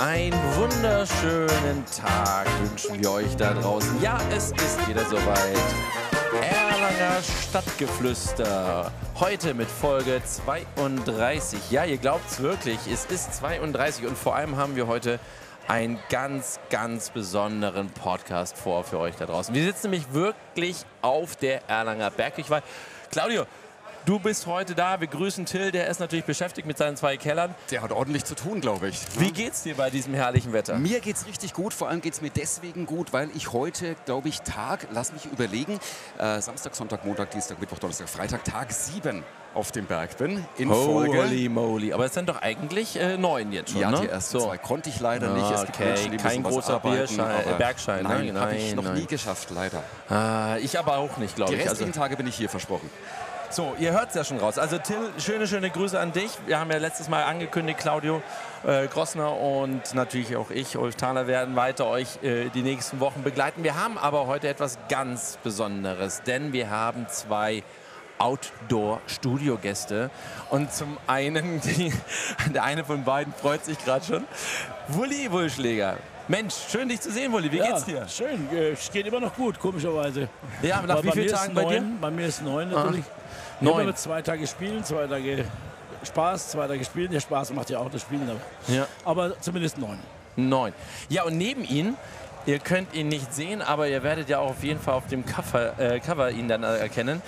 Einen wunderschönen Tag wünschen wir euch da draußen. Ja, es ist wieder soweit. Erlanger Stadtgeflüster. Heute mit Folge 32. Ja, ihr glaubt es wirklich, es ist 32 und vor allem haben wir heute einen ganz, ganz besonderen Podcast vor für euch da draußen. Wir sitzen nämlich wirklich auf der Erlanger Bergkirchweih. Claudio, Du bist heute da. Wir grüßen Till. Der ist natürlich beschäftigt mit seinen zwei Kellern. Der hat ordentlich zu tun, glaube ich. Wie geht's dir bei diesem herrlichen Wetter? Mir geht's richtig gut. Vor allem geht's mir deswegen gut, weil ich heute, glaube ich, Tag, lass mich überlegen, äh, Samstag, Sonntag, Montag, Dienstag, Mittwoch, Donnerstag, Freitag, Tag 7 auf dem Berg bin. In Folge. Holy moly. Aber es sind doch eigentlich äh, neun jetzt schon, Ja, ne? die ersten so. zwei konnte ich leider nicht. Es gibt Okay, Menschen, die kein großer arbeiten, aber Bergschein, Nein, nein, habe ich nein, noch nie nein. geschafft, leider. Ah, ich aber auch nicht, glaube Die ich. Also, restlichen Tage bin ich hier versprochen. So, ihr hört es ja schon raus. Also Till, schöne, schöne Grüße an dich. Wir haben ja letztes Mal angekündigt, Claudio äh, Grossner und natürlich auch ich, Ulf Thaler, werden weiter euch äh, die nächsten Wochen begleiten. Wir haben aber heute etwas ganz Besonderes, denn wir haben zwei Outdoor-Studiogäste. Und zum einen, die, der eine von beiden freut sich gerade schon, Wulli Wulschläger. Mensch, schön dich zu sehen, Wulli. Wie geht's dir? Schön, äh, es geht immer noch gut, komischerweise. Ja, nach Aber wie vielen Tagen bei dir? Bei mir ist neun natürlich. neun. Neun. Immer zwei Tage spielen, zwei Tage Spaß, zwei Tage spielen. Der Spaß macht ja auch das Spielen. Aber, Ja. aber zumindest neun. Neun. Ja, und neben ihn, ihr könnt ihn nicht sehen, aber ihr werdet ja auch auf jeden Fall auf dem Cover, äh, Cover ihn dann erkennen.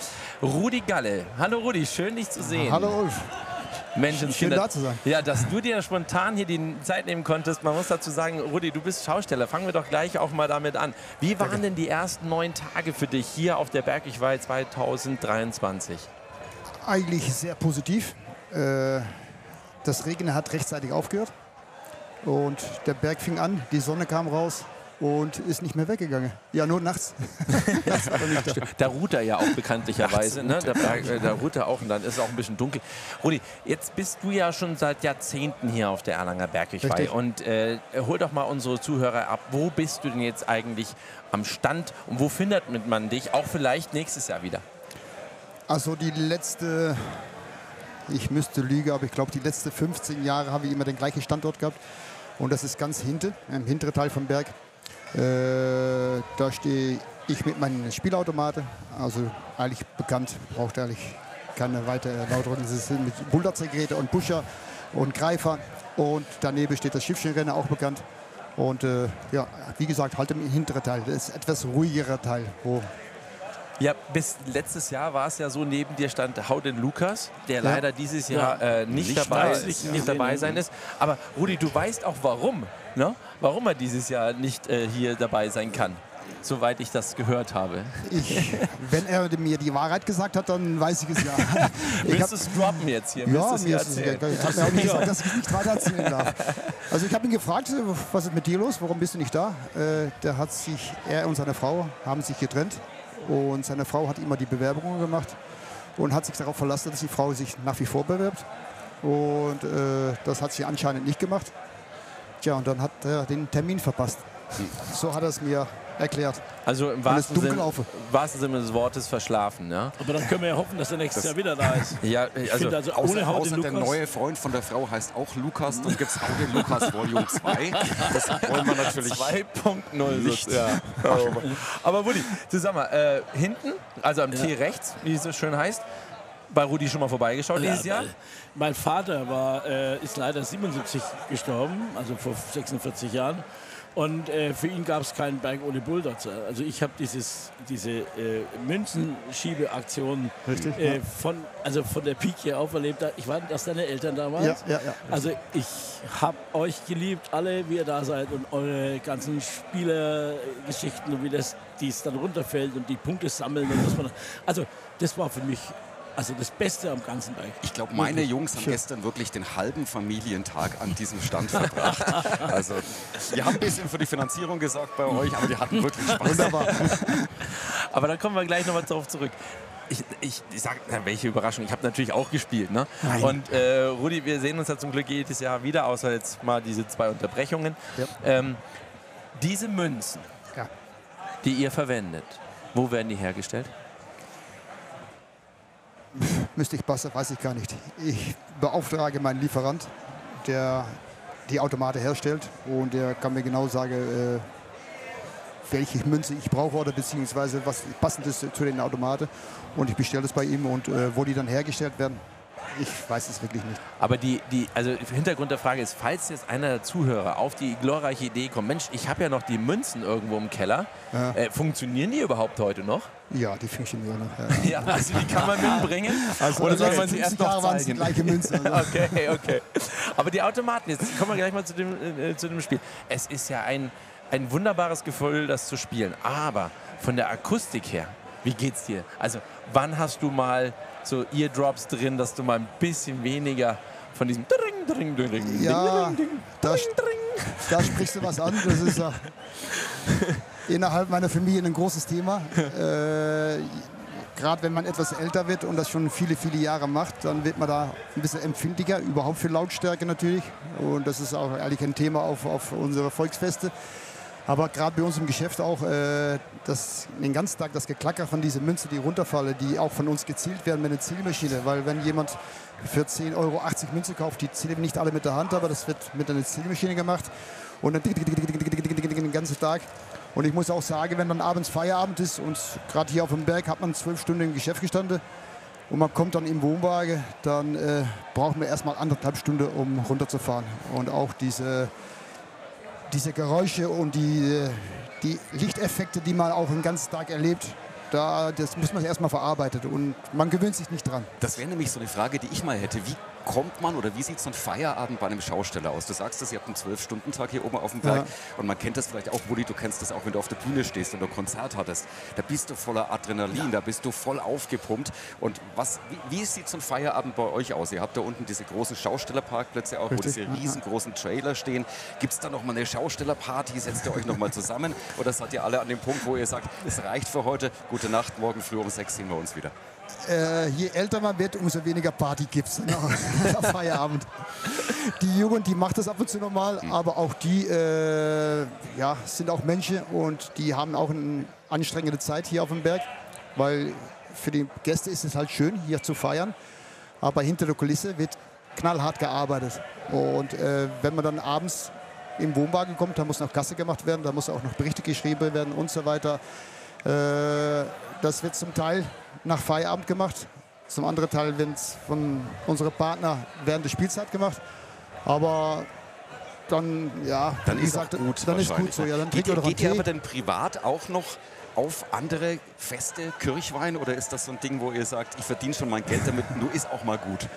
Rudi Galle. Hallo Rudi, schön dich zu sehen. Hallo Ulf. Menschenskinder. Schön da zu sein. Ja, dass du dir spontan hier die Zeit nehmen konntest. Man muss dazu sagen, Rudi, du bist Schausteller. Fangen wir doch gleich auch mal damit an. Wie waren denn die ersten neun Tage für dich hier auf der Bergigweih 2023? Eigentlich sehr positiv. Äh, Das Regen hat rechtzeitig aufgehört und der Berg fing an, die Sonne kam raus und ist nicht mehr weggegangen. Ja, nur nachts. nachts da. Da ruht er ja auch bekanntlicherweise. Ne? Da, äh, da ruht er auch und dann ist es auch ein bisschen dunkel. Rudi, jetzt bist du ja schon seit Jahrzehnten hier auf der Erlanger Bergigweih. Und äh, hol doch mal unsere Zuhörer ab. Wo bist du denn jetzt eigentlich am Stand und wo findet man dich? Auch vielleicht nächstes Jahr wieder. Also die letzte, ich müsste lügen, aber ich glaube, die letzten 15 Jahre habe ich immer den gleichen Standort gehabt. Und das ist ganz hinten, im hinteren Teil vom Berg. Äh, da stehe ich mit meinen Spielautomaten, also eigentlich bekannt, braucht eigentlich keine weitere Erläuterung. Das sind mit Bulldozergeräte und Buscher und Greifer. Und daneben steht das Schiffchenrennen, auch bekannt. Und äh, ja, wie gesagt, halt im hinteren Teil. Das ist etwas ruhigerer Teil, wo Ja, bis letztes Jahr war es ja so, neben dir stand Hauden Lukas, der Ja. leider dieses Jahr äh, nicht, Nicht dabei, da ist, nicht, ja. nicht dabei sein ist. Aber Rudi, du weißt auch warum, ne? warum er dieses Jahr nicht äh, hier dabei sein kann, soweit ich das gehört habe. ich, wenn er mir die Wahrheit gesagt hat, dann weiß ich es ja. Ich Willst du es droppen jetzt hier? Ja, mir ist es egal. Ich habe mir auch nicht gesagt, dass ich es nicht weiter erzählen darf. Also ich habe ihn gefragt, äh, was ist mit dir los? Warum bist du nicht da? Äh, der hat sich, er und seine Frau haben sich getrennt und seine Frau hat immer die Bewerbungen gemacht und hat sich darauf verlassen, dass die Frau sich nach wie vor bewirbt. Und äh, das hat sie anscheinend nicht gemacht. Tja, und dann hat er den Termin verpasst. So hat er es mir erklärt. Also im wahrsten, auf. wahrsten Sinne des Wortes verschlafen. Ja, Aber dann können wir ja hoffen, dass er nächstes Jahr wieder da ist. ja Ich also finde also Außer, ohne Haut außer der neue Freund von der Frau heißt auch Lukas. Dann gibt es auch den Lukas Volume 2. Das wollen wir natürlich 2.0 Nicht. Ja. Aber Rudi, sag mal, äh, hinten, also am T rechts, wie es so schön heißt, bei Rudi schon mal vorbeigeschaut dieses Ja, Jahr? weil Mein Vater war, äh, ist leider 77 gestorben, also vor 46 Jahren. Und äh, für ihn gab es keinen Berg ohne Bulldozer. Also ich habe dieses, diese äh, Münzenschiebeaktion Richtig, äh, ja. von, also von der Pike auf erlebt. Ich war das deine Eltern damals. Ja, ja, ja. Also ich habe euch geliebt, alle, wie ihr da seid und eure ganzen Spielergeschichten und wie das dies dann runterfällt und die Punkte sammeln und was man. Also das war für mich also das Beste am ganzen Berg. Ich glaube, meine Jungs haben gestern wirklich den halben Familientag an diesem Stand verbracht. Also, wir haben ein bisschen für die Finanzierung gesorgt bei euch, aber die hatten wirklich Spaß. Wunderbar. Aber da kommen wir gleich nochmal darauf zurück. Ich, ich, ich sag, na, welche Überraschung. Ich habe natürlich auch gespielt. Ne? Und äh, Rudi, wir sehen uns ja zum Glück jedes Jahr wieder, außer jetzt mal diese zwei Unterbrechungen. Ja. Ähm, diese Münzen, Ja. die ihr verwendet, wo werden die hergestellt? Müsste ich passen, weiß ich gar nicht. Ich beauftrage meinen Lieferant, der die Automate herstellt und der kann mir genau sagen, äh, welche Münze ich brauche oder beziehungsweise was passend ist zu den Automaten. Und ich bestelle das bei ihm und äh, wo die dann hergestellt werden, ich weiß es wirklich nicht. Aber die, die, also Hintergrund der Frage ist, falls jetzt einer der Zuhörer auf die glorreiche Idee kommt, Mensch, ich habe ja noch die Münzen irgendwo im Keller, Ja. äh, funktionieren die überhaupt heute noch? Ja, die funktionieren noch. Ja. Ja, also die kann man mitbringen. Also Oder soll die man sie erst 50 noch es die zeigen? gleiche Münze. Also. Okay, okay. Aber die Automaten, jetzt kommen wir gleich mal zu dem, äh, zu dem Spiel. Es ist ja ein, ein wunderbares Gefühl, das zu spielen. Aber von der Akustik her, wie geht's dir? Also, wann hast du mal so Eardrops drin, dass du mal ein bisschen weniger von diesem Dring, Dring, Dring, Dring, Ja, Ding, Ding, da, Ding, Dring. da sprichst du was an. Das ist ja innerhalb meiner Familie ein großes Thema. Äh, Gerade wenn man etwas älter wird und das schon viele, viele Jahre macht, dann wird man da ein bisschen empfindlicher, überhaupt für Lautstärke natürlich. Und das ist auch ehrlich ein Thema auf, auf unsere Volksfeste. Aber gerade bei uns im Geschäft auch, äh, das, den ganzen Tag das Geklacker von diesen Münzen, die runterfallen, die auch von uns gezielt werden mit einer Zielmaschine. Weil wenn jemand für 10,80 Euro Münze kauft, die zählen nicht alle mit der Hand, aber das wird mit einer Zielmaschine gemacht. Und dann den ganzen Tag. Und ich muss auch sagen, wenn dann abends Feierabend ist und gerade hier auf dem Berg hat man zwölf Stunden im Geschäft gestanden und man kommt dann im Wohnwagen, dann äh, braucht man erstmal anderthalb Stunden, um runterzufahren. Und auch diese diese Geräusche und die, äh, die Lichteffekte, die man auch den ganzen Tag erlebt, da, das muss man erstmal verarbeitet und man gewöhnt sich nicht dran. Das wäre nämlich so eine Frage, die ich mal hätte. Wie kommt man oder wie sieht so ein Feierabend bei einem Schausteller aus? Du sagst es, ihr habt einen Zwölf-Stunden-Tag hier oben auf dem Berg Ja. und man kennt das vielleicht auch, Bulli, du kennst das auch, wenn du auf der Bühne stehst und ein Konzert hattest. Da bist du voller Adrenalin, da bist du voll aufgepumpt. Und was, wie, wie sieht so ein Feierabend bei euch aus? Ihr habt da unten diese großen Schaustellerparkplätze auch, wo Richtig, diese ja. riesengroßen Trailer stehen. Gibt es da noch mal eine Schaustellerparty? Setzt ihr euch noch mal zusammen? Oder seid ihr alle an dem Punkt, wo ihr sagt, es reicht für heute, gute Nacht, morgen früh um sechs sehen wir uns wieder? Äh, je älter man wird, umso weniger Party gibt es nach Feierabend. Die Jugend, die macht das ab und zu normal, aber auch die äh, ja, sind auch Menschen und die haben auch eine anstrengende Zeit hier auf dem Berg, weil für die Gäste ist es halt schön, hier zu feiern, aber hinter der Kulisse wird knallhart gearbeitet. Und äh, wenn man dann abends im Wohnwagen kommt, da muss noch Kasse gemacht werden, da muss auch noch Berichte geschrieben werden und so weiter. Äh, das wird zum Teil nach Feierabend gemacht, zum anderen Teil wird es von unseren Partner während der Spielzeit gemacht. Aber dann, ja, Dann ist gesagt, gut. dann ist gut so. Ja, dann geht ihr geht ihr aber dann privat auch noch auf andere Feste, Kirchwein oder ist das so ein Ding, wo ihr sagt, ich verdiene schon mein Geld damit, nur ist auch mal gut?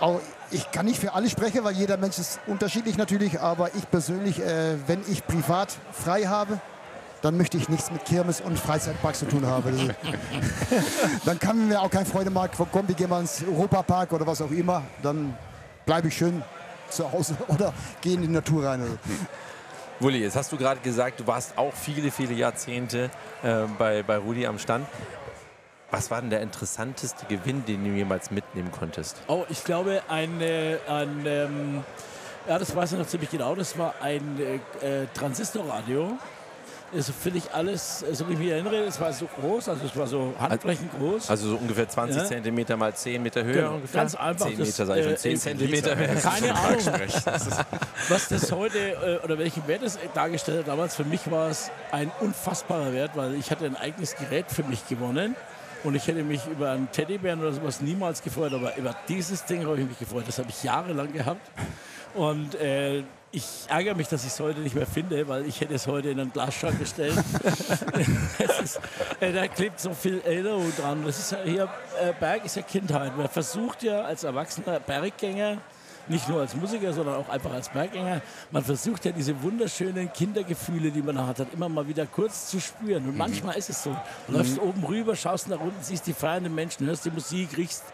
Auch ich kann nicht für alle sprechen, weil jeder Mensch ist unterschiedlich natürlich. Aber ich persönlich, äh, wenn ich privat frei habe, dann möchte ich nichts mit Kirmes und Freizeitpark zu tun haben. Ist- dann kann mir auch kein Freudemarkt komm, wir gehen mal ins Europapark oder was auch immer. Dann bleibe ich schön zu Hause oder gehe in die Natur rein. Also. Wulli, jetzt hast du gerade gesagt, du warst auch viele, viele Jahrzehnte äh, bei, bei Rudi am Stand. Was war denn der interessanteste Gewinn, den du jemals mitnehmen konntest? Oh, ich glaube, ein, äh, ein ähm, ja, das weiß ich noch ziemlich genau, das war ein äh, äh, Transistorradio. Das finde ich alles, so wie ich mich erinnere, es war so groß, also es war so handflächengroß. Also so ungefähr 20 Ja. Zentimeter mal 10 Meter Höhe Genau, ungefähr? ganz einfach, 10 das, Meter, sag ich schon. äh, 10 in Zentimeter. Keine Ahnung, was das heute äh, oder welchen Wert es dargestellt hat. Damals für mich war es ein unfassbarer Wert, weil ich hatte ein eigenes Gerät für mich gewonnen. Und ich hätte mich über einen Teddybären oder sowas niemals gefreut, aber über dieses Ding habe ich mich gefreut. Das habe ich jahrelang gehabt. Und äh, ich ärgere mich, dass ich es heute nicht mehr finde, weil ich hätte es heute in einen Glasschrank gestellt. es ist, äh, da klebt so viel Erinnerung dran. Das ist ja hier, äh, Berg ist ja Kindheit. Man versucht ja als erwachsener Berggänger, nicht nur als Musiker, sondern auch einfach als Berggänger, man versucht ja diese wunderschönen Kindergefühle, die man hat, immer mal wieder kurz zu spüren. Und manchmal ist es so. Du läufst oben rüber, schaust nach unten, siehst die feiernden Menschen, hörst die Musik, riechst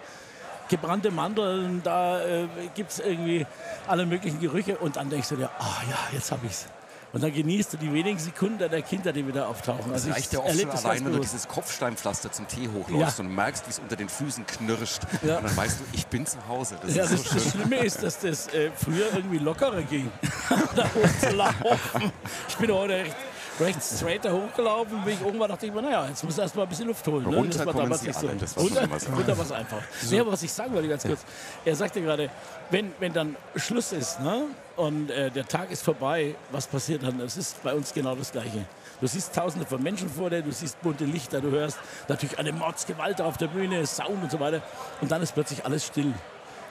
gebrannte Mandeln, da äh, gibt es irgendwie alle möglichen Gerüche und dann denkst du dir, ah ja, jetzt habe ich's. Und dann genießt du die wenigen Sekunden der Kinder, die wieder auftauchen. Das Also reicht ich ja oft schon allein, wenn du dieses Kopfsteinpflaster zum Tee hochläufst Ja. und merkst, wie es unter den Füßen knirscht. Ja. Und dann weißt du, ich bin zu Hause. Das Ja, ist das, so das Schlimme ist, dass das äh, früher irgendwie lockerer ging, da hochzulaufen. Ich bin heute echt rechts straight da hochgelaufen. Bin ich irgendwann dachte ich mir, naja, jetzt muss erst mal ein bisschen Luft holen. Ne? Runter Das war damals nicht alle, so. das war runter, immer so. runter einfach. Nee, aber was ich sagen wollte, ganz kurz. Er sagte gerade, wenn, wenn dann Schluss ist ne? und äh, der Tag ist vorbei, was passiert dann? Es ist bei uns genau das Gleiche. Du siehst tausende von Menschen vor dir, du siehst bunte Lichter, du hörst natürlich eine Mordsgewalt auf der Bühne, Sound und so weiter. Und dann ist plötzlich alles still.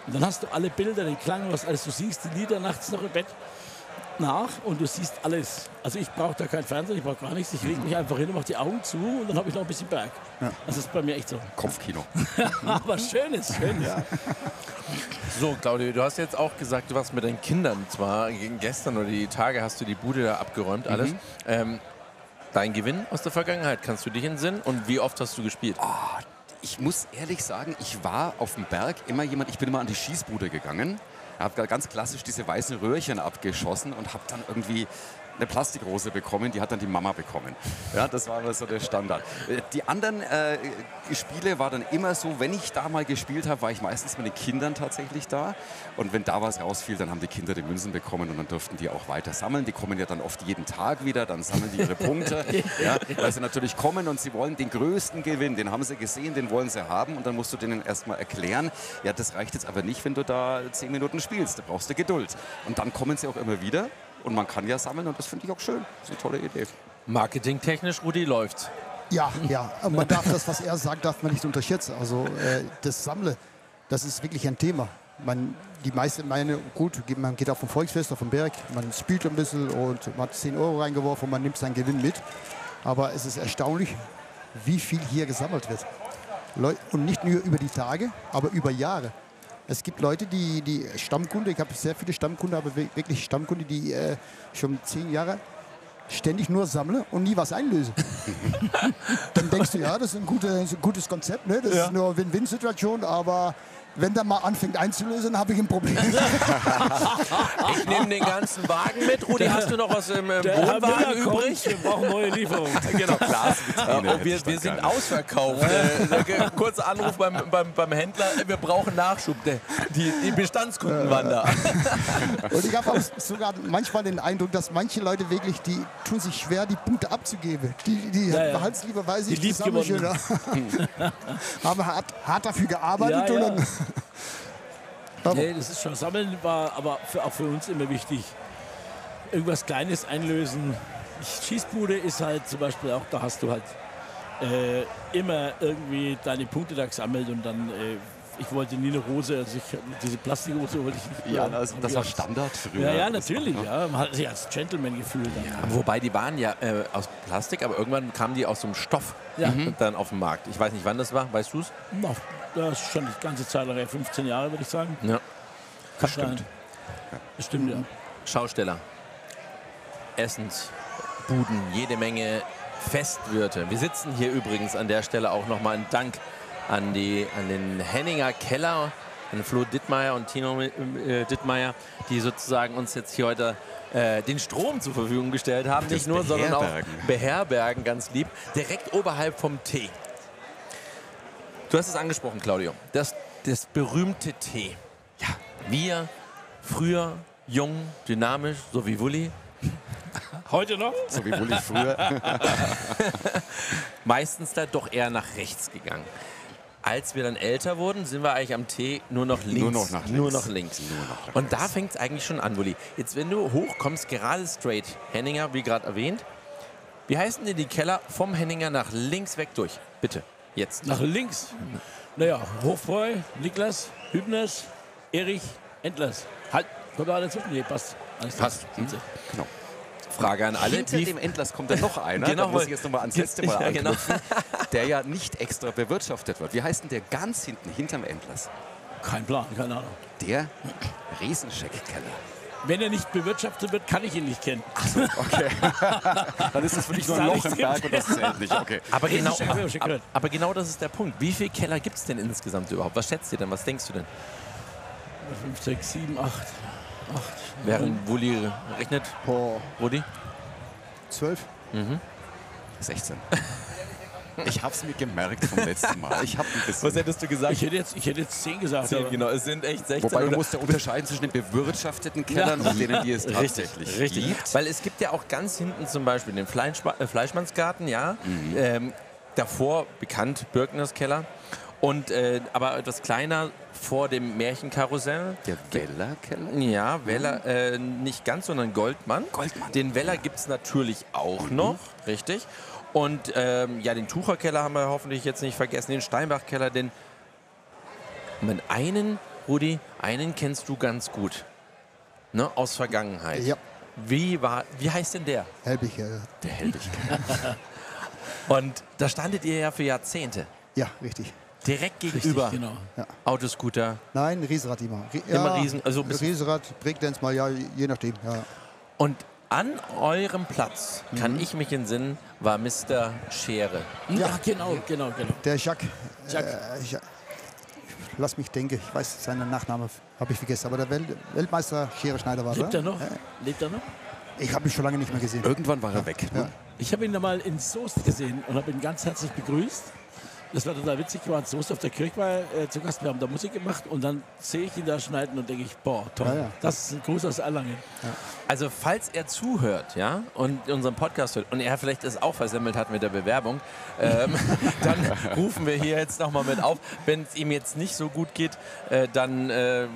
Und dann hast du alle Bilder, den Klang, was alles. Du singst die Lieder nachts noch im Bett nach und du siehst alles. Also ich brauche da kein Fernsehen, ich brauche gar nichts. Ich lege mich einfach hin und mache die Augen zu und dann habe ich noch ein bisschen Berg. Das ist bei mir echt so. Kopfkino. Aber schön ist, schön ist. So, Claudio, du hast jetzt auch gesagt, du warst mit deinen Kindern. Zwar gestern oder die Tage hast du die Bude da abgeräumt, alles. Ähm, dein Gewinn aus der Vergangenheit, kannst du dich entsinnen? Und wie oft hast du gespielt? Ich muss ehrlich sagen, ich war auf dem Berg immer jemand, ich bin immer an die Schießbude gegangen, habe ganz klassisch diese weißen Röhrchen abgeschossen und habe dann irgendwie eine Plastikrose bekommen, die hat dann die Mama bekommen. Ja, das war aber so der Standard. Die anderen äh, Spiele war dann immer so, wenn ich da mal gespielt habe, war ich meistens mit den Kindern tatsächlich da. Und wenn da was rausfiel, dann haben die Kinder die Münzen bekommen und dann durften die auch weiter sammeln. Die kommen ja dann oft jeden Tag wieder, dann sammeln die ihre Punkte. ja, weil sie natürlich kommen und sie wollen den größten Gewinn, den haben sie gesehen, den wollen sie haben. Und dann musst du denen erstmal erklären, ja, das reicht jetzt aber nicht, wenn du da zehn Minuten spielst. Da brauchst du Geduld. Und dann kommen sie auch immer wieder. Und man kann ja sammeln und das finde ich auch schön. Das ist eine tolle Idee. Marketingtechnisch, Rudi, läuft. Ja, ja. Man darf das, was er sagt, darf man nicht unterschätzen. Also äh, das Sammle, das ist wirklich ein Thema. Man, die meisten meinen, gut, geht- man geht auf ein Volksfest, auf den Berg, man spielt ein bisschen und man hat 10 Euro reingeworfen und man nimmt seinen Gewinn mit. Aber es ist erstaunlich, wie viel hier gesammelt wird. Und nicht nur über die Tage, aber über Jahre. Es gibt Leute, die, die Stammkunde, ich habe sehr viele Stammkunde, aber wir- wirklich Stammkunde, die äh, schon zehn Jahre ständig nur sammle und nie was einlöse. Dann denkst du, ja, das ist ein, gute, ist ein gutes Konzept, ne? das ist nur Win-Win-Situation, aber wenn der mal anfängt einzulösen, habe ich ein Problem. Ich nehme den ganzen Wagen mit. Rudi, hast du noch was im, im Der Wohnwagen Müller kommt, übrig? wir brauchen neue Lieferungen. Genau, hätte oh, wir, wir sind ausverkauft. Äh, äh, kurzer Anruf beim, beim, beim Händler. äh, Wir brauchen Nachschub. Der, die, die Bestandskunden waren da. Und ich habe auch sogar manchmal den Eindruck, dass manche Leute wirklich, die tun sich schwer, die Punkte abzugeben. Die, die Ja, ja. es lieber, weil sie Die zusammen schön haben hart, hart dafür gearbeitet. Ja, und dann, Nee, das ist schon. Sammeln war aber für, auch für uns immer wichtig. Irgendwas Kleines einlösen. Schießbude ist halt zum Beispiel auch, da hast du halt äh, immer irgendwie deine Punkte da gesammelt und dann, äh, ich wollte nie eine Rose, also ich, diese Plastikrose wollte ich nicht. Ja, das, das war Standard früher. Ja, ja, natürlich. war- Ja. Man hat sich als Gentleman gefühlt. Dann. Wobei die waren ja äh, aus Plastik, aber irgendwann kamen die aus so einem Stoff Ja. dann auf den Markt. Ich weiß nicht, wann das war. Weißt du es? Das ist schon die ganze Zeit lang, her, 15 Jahre würde ich sagen. Ja. Kann sein. Bestimmt, ja. Schausteller, Essensbuden, jede Menge Festwirte. Wir sitzen hier übrigens an der Stelle auch nochmal ein Dank an, die, an den Henninger Keller, an Flo Dittmeier und Tino äh, Dittmeier, die sozusagen uns jetzt hier heute äh, den Strom zur Verfügung gestellt haben. Das Nicht nur, sondern auch Beherbergen. beherbergen, ganz lieb, direkt oberhalb vom Tee. Du hast es angesprochen, Claudio. Das, das berühmte Tee. Ja, wir früher jung, dynamisch, so wie Wulli, Heute noch? So wie Bulli früher. meistens da doch eher nach rechts gegangen. Als wir dann älter wurden, sind wir eigentlich am Tee nur noch links. Nur noch nach Nur links. noch links. Nur noch nach Und da fängt es eigentlich schon an, Wulli. Jetzt, wenn du hochkommst, gerade straight, Henninger, wie gerade erwähnt, wie heißen denn die Keller vom Henninger nach links weg durch? Bitte, jetzt. Nach links. Naja, Hofbräu, Niklas, Hübners, Erich, Endlers. Halt, kommt da dazu? Nee, passt. Alles klar. Passt. Sie. Genau. Frage an alle. Hinter dem Endlers kommt dann noch einer, Genau, da muss ich jetzt nochmal ans letzte Mal Ja, genau. der ja nicht extra bewirtschaftet wird. Wie heißt denn der ganz hinten, hinterm Endlers? Kein Plan, keine Ahnung. Der Riesenscheck-Keller. Wenn er nicht bewirtschaftet wird, kann ich ihn nicht kennen. Okay. Dann ist das für dich nur ein Loch im Berg und das zählt nicht. Okay. aber, genau, aber, aber genau das ist der Punkt. Wie viele Keller gibt es denn insgesamt überhaupt? Was schätzt ihr denn? Was denkst du denn? 5, 6, 7, 8, 8. Während Wulli rechnet, Boah, Rudi? zwölf? 16. Ich habe es mir gemerkt vom letzten Mal. Ich habe ein bisschen. Was hättest du gesagt? Ich hätte jetzt, ich hätte jetzt 10 gesagt. Zehn, aber- genau, es sind echt 16 Wobei du musst ja unterscheiden zwischen den bewirtschafteten Kellern und denen, die es tatsächlich Richtig, gibt. weil es gibt ja auch ganz hinten zum Beispiel den Fleischma äh, Fleischmannsgarten, ja. Ähm, davor bekannt Birkners Keller. Und, äh, aber etwas kleiner vor dem Märchenkarussell. Der Wellerkeller? Ja, Weller, äh, nicht ganz, sondern Goldmann. Goldmann. Den Weller gibt es natürlich auch noch, richtig. Und ähm, ja, den Tucherkeller haben wir hoffentlich jetzt nicht vergessen, den Steinbachkeller, den. Mit einen, Rudi, einen kennst du ganz gut. Ne, aus Vergangenheit. Ja, Wie, war, wie heißt denn der? Helbig. Äh, Der Helbig. Und da standet ihr ja für Jahrzehnte. ja, richtig. Direkt Richtig, gegenüber. genau. Autoscooter. Nein, Riesenrad immer. Rie- Immer Riesen- also Riesenrad, Breakdance mal, ja, je nachdem. Ja. Und an eurem Platz, kann ich mich entsinnen, war Mr. Schere. Ja, genau, genau, genau. Der Jacques, Jacques. Äh, ich, lass mich denken, ich weiß seinen Nachnamen, habe ich vergessen, aber der Wel Weltmeister Schere Schneider war Lebt da. er noch? Lebt er noch? Ich habe ihn schon lange nicht mehr gesehen. Irgendwann war er weg. Ja. Ich habe ihn da mal in Soest gesehen und habe ihn ganz herzlich begrüßt. Das war total witzig. Wir waren Soest auf der Kirchweih äh, zu Gast. Wir haben da Musik gemacht und dann sehe ich ihn da schneiden und denke ich, boah, toll. Ja, ja. Das ist ein Gruß aus Erlangen. Also falls er zuhört, ja, und unseren Podcast hört und er vielleicht es auch versemmelt hat mit der Bewerbung, ähm, dann rufen wir hier jetzt nochmal mit auf. Wenn es ihm jetzt nicht so gut geht, äh, dann äh,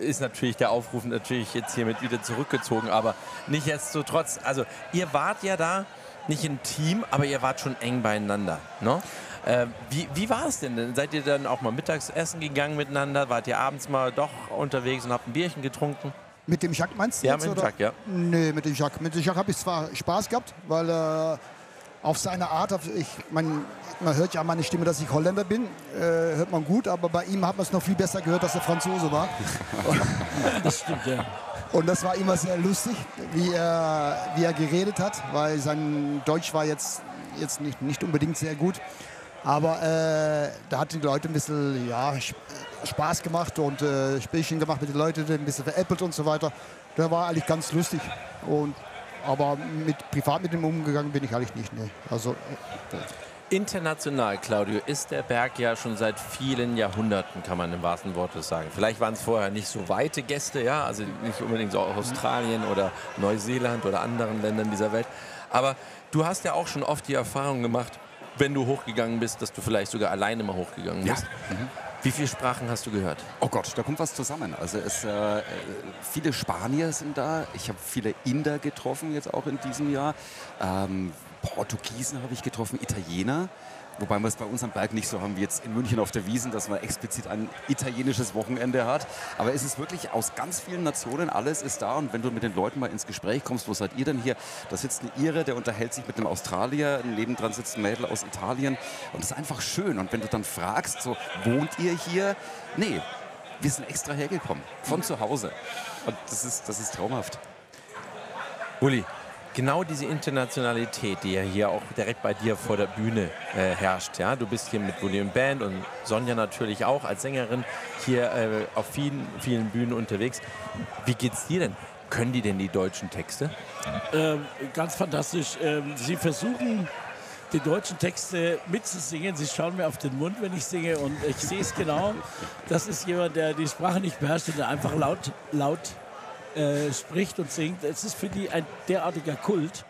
ist natürlich der Aufruf natürlich jetzt hiermit wieder zurückgezogen. Aber nichtsdestotrotz, also ihr wart ja da nicht ein Team, aber ihr wart schon eng beieinander. Ne? Äh, wie, wie war es denn? denn? Seid ihr dann auch mal mittags essen gegangen miteinander? Wart ihr abends mal doch unterwegs und habt ein Bierchen getrunken? Mit dem Jacques meinst du Ja, jetzt? mit dem oder? Jacques, ja. Nee, mit dem Jacques. Mit dem Jacques habe ich zwar Spaß gehabt, weil äh, auf seine Art, auf, ich, man, man hört ja an meiner Stimme, dass ich Holländer bin, äh, hört man gut, aber bei ihm hat man es noch viel besser gehört, dass er Franzose war. Das stimmt, ja. Und das war immer sehr lustig, wie er, wie er geredet hat, weil sein Deutsch war jetzt, jetzt nicht, nicht unbedingt sehr gut. Aber äh, da hat die Leute ein bisschen ja, Sp- Spaß gemacht und äh, Spielchen gemacht mit den Leuten, ein bisschen veräppelt und so weiter. Da war eigentlich ganz lustig. Und, aber mit, privat mit ihm umgegangen bin ich eigentlich nicht. Nee. Also, International, Claudio, ist der Berg ja schon seit vielen Jahrhunderten, kann man im wahrsten Wortes sagen. Vielleicht waren es vorher nicht so weite Gäste, ja, also nicht unbedingt so aus Australien oder Neuseeland oder anderen Ländern dieser Welt. Aber du hast ja auch schon oft die Erfahrung gemacht, wenn du hochgegangen bist, dass du vielleicht sogar alleine mal hochgegangen Ja. bist. Wie viele Sprachen hast du gehört? Oh Gott, da kommt was zusammen. Also es, äh, äh, viele Spanier sind da. Ich habe viele Inder getroffen jetzt auch in diesem Jahr. Ähm, Portugiesen habe ich getroffen, Italiener. Wobei wir es bei uns am Berg nicht so haben wie jetzt in München auf der Wiesen, dass man explizit ein italienisches Wochenende hat. Aber es ist wirklich aus ganz vielen Nationen, alles ist da. Und wenn du mit den Leuten mal ins Gespräch kommst, wo seid ihr denn hier? Da sitzt ein Ire, der unterhält sich mit einem Australier, nebendran sitzt ein Mädel aus Italien. Und das ist einfach schön. Und wenn du dann fragst, so, wohnt ihr hier? Nee, wir sind extra hergekommen, von zu Hause. Und das ist, das ist traumhaft. Uli, genau diese Internationalität, die ja hier auch direkt bei dir vor der Bühne äh, herrscht. Ja? Du bist hier mit William Band und Sonja natürlich auch als Sängerin hier äh, auf vielen, vielen Bühnen unterwegs. Wie geht's dir denn? Können die denn die deutschen Texte? Ähm, ganz fantastisch. Ähm, sie versuchen, die deutschen Texte mitzusingen. Sie schauen mir auf den Mund, wenn ich singe. Und ich sehe es genau. Das ist jemand, der die Sprache nicht beherrscht und der einfach laut, laut äh, spricht und singt. Es ist für die ein derartiger Kult.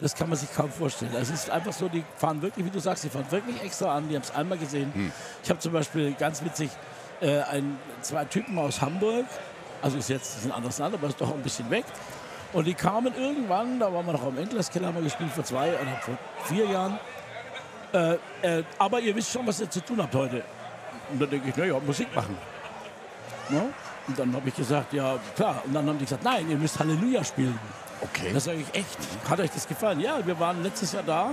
Das kann man sich kaum vorstellen. Es ist einfach so, die fahren wirklich, wie du sagst, die fahren wirklich extra an. Die haben es einmal gesehen. Ich habe zum Beispiel ganz witzig äh, ein, zwei Typen aus Hamburg. Also ist jetzt ein anderes Land, aber ist doch ein bisschen weg. Und die kamen irgendwann, da waren wir noch am Endlerskeller, haben wir gespielt vor zwei oder vor vier Jahren. Äh, äh, aber ihr wisst schon, was ihr zu tun habt heute. Und dann denke ich, naja, Musik machen. Ne? Und dann habe ich gesagt, ja klar. Und dann haben die gesagt, nein, ihr müsst Halleluja spielen. Okay. Das sage ich echt. Hat euch das gefallen? Ja, wir waren letztes Jahr da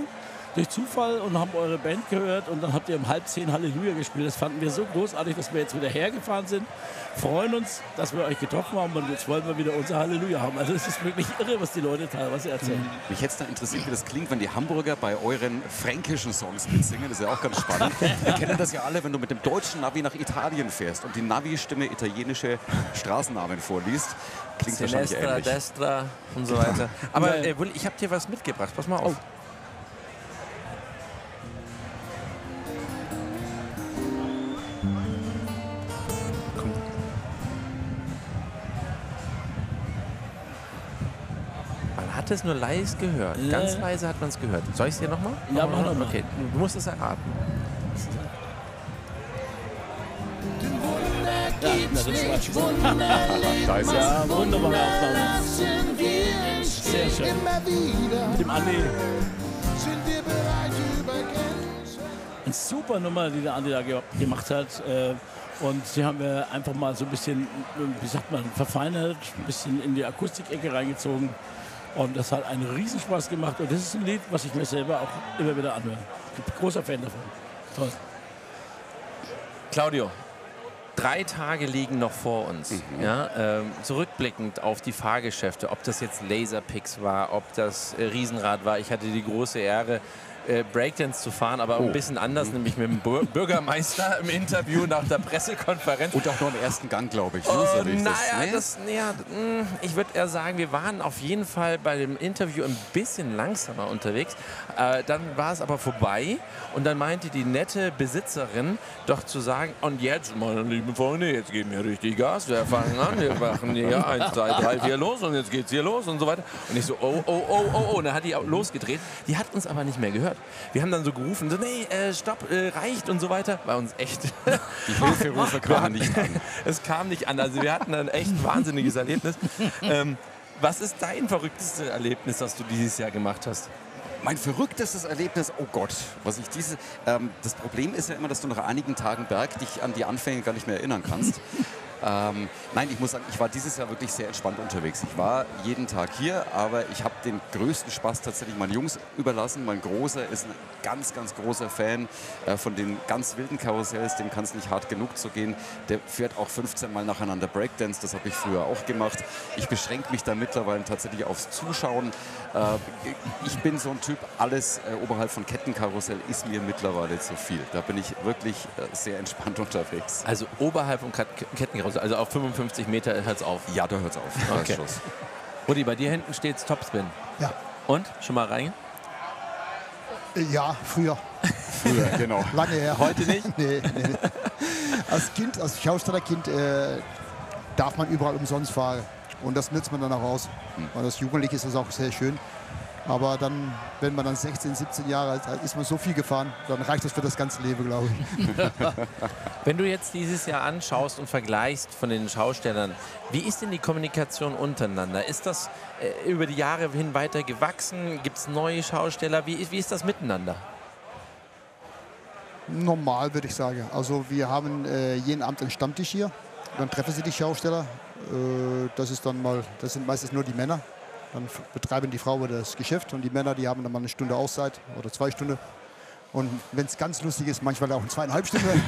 durch Zufall und haben eure Band gehört und dann habt ihr um halb zehn Halleluja gespielt. Das fanden wir so großartig, dass wir jetzt wieder hergefahren sind. Freuen uns, dass wir euch getroffen haben und jetzt wollen wir wieder unser Halleluja haben. Also es ist wirklich irre, was die Leute teilweise erzählen. Mich hätte es da interessiert, wie das klingt, wenn die Hamburger bei euren fränkischen Songs mitsingen. Das ist ja auch ganz spannend. Wir kennen das ja alle, wenn du mit dem deutschen Navi nach Italien fährst und die Navi-Stimme italienische Straßennamen vorliest. Klingt ähnlich. Destra und so weiter. Aber äh, Willi, ich habe dir was mitgebracht. Pass mal auf. Hatte es nur leise gehört. Ja. Ganz leise hat man es gehört. Soll ich es dir nochmal? Ja, mach noch mal. Okay, du musst es erraten. Ja, na, das war schon. Ja, wunderbare Aufnahme. Sehr schön. Mit dem Andi. Eine super Nummer, die der Andi da ge gemacht hat. Äh, Und die haben wir einfach mal so ein bisschen, wie sagt man, verfeinert, ein bisschen in die Akustikecke reingezogen. Und das hat einen Riesenspaß gemacht. Und das ist ein Lied, was ich mir selber auch immer wieder anhöre. Ich bin großer Fan davon. Toll. Claudio, drei Tage liegen noch vor uns. Mhm. Ja, ähm, zurückblickend auf die Fahrgeschäfte, ob das jetzt Laserpix war, ob das äh, Riesenrad war. Ich hatte die große Ehre, äh, Breakdance zu fahren, aber Oh. ein bisschen anders, nämlich mit dem Bür Bürgermeister im Interview nach der Pressekonferenz. Und auch noch im ersten Gang, glaube ich. ne? Oh, So naja, ne? das, naja, mh, ich würde eher sagen, wir waren auf jeden Fall bei dem Interview ein bisschen langsamer unterwegs. Äh, dann war es aber vorbei und dann meinte die nette Besitzerin doch zu sagen, und jetzt, meine lieben Freunde, jetzt geben wir richtig Gas, wir fangen an, wir machen hier 1, 2, 3, 4 los und jetzt geht's hier los und so weiter. Und ich so, oh, oh, oh, oh, oh, und dann hat die auch losgedreht. Die hat uns aber nicht mehr gehört. Wir haben dann so gerufen, so, nee, äh, stopp, äh, reicht und so weiter. Bei uns echt Die Hilferufe kamen nicht an. es kam nicht an. Also wir hatten ein echt wahnsinniges Erlebnis. Ähm, was ist dein verrücktestes Erlebnis, das du dieses Jahr gemacht hast? Mein verrücktestes Erlebnis, oh Gott, was ich diese. Ähm, das Problem ist ja immer, dass du nach einigen Tagen Berg dich an die Anfänge gar nicht mehr erinnern kannst. Ähm, nein, ich muss sagen, ich war dieses Jahr wirklich sehr entspannt unterwegs. Ich war jeden Tag hier, aber ich habe den größten Spaß tatsächlich meinen Jungs überlassen. Mein Großer ist ein ganz, ganz großer Fan äh, von den ganz wilden Karussells. Dem kann es nicht hart genug zu gehen. Der fährt auch 15 Mal nacheinander Breakdance. Das habe ich früher auch gemacht. Ich beschränke mich da mittlerweile tatsächlich aufs Zuschauen. Äh, ich bin so ein Typ, alles äh, oberhalb von Kettenkarussell ist mir mittlerweile zu viel. Da bin ich wirklich äh, sehr entspannt unterwegs. Also oberhalb von Ket- Kettenkarussell, also auf 55 Meter hört es auf. Ja, da hört's auf. Da ist Okay. Schluss. Rudi, bei dir hinten steht Topspin. Ja, Und? Schon mal rein? ja früher. Früher, genau. Lange her. Heute nicht? nee, nee. Als Kind, als Schaustellerkind äh, darf man überall umsonst fahren. Und das nützt man dann auch aus. Und als Jugendlich ist das auch sehr schön. Aber dann, wenn man dann 16, 17 Jahre alt ist, ist man so viel gefahren, dann reicht das für das ganze Leben, glaube ich. Wenn du jetzt dieses Jahr anschaust und vergleichst von den Schaustellern, wie ist denn die Kommunikation untereinander? Ist das äh, über die Jahre hin weiter gewachsen? Gibt es neue Schausteller? Wie, wie ist das miteinander? Normal würde ich sagen. Also wir haben äh, jeden Abend einen Stammtisch hier. Dann treffen sie die Schausteller. Äh, das ist dann mal, das sind meistens nur die Männer. Dann betreiben die Frauen das Geschäft und die Männer, die haben dann mal eine Stunde Auszeit oder zwei Stunden. Und wenn es ganz lustig ist, manchmal auch zweieinhalb Stunden.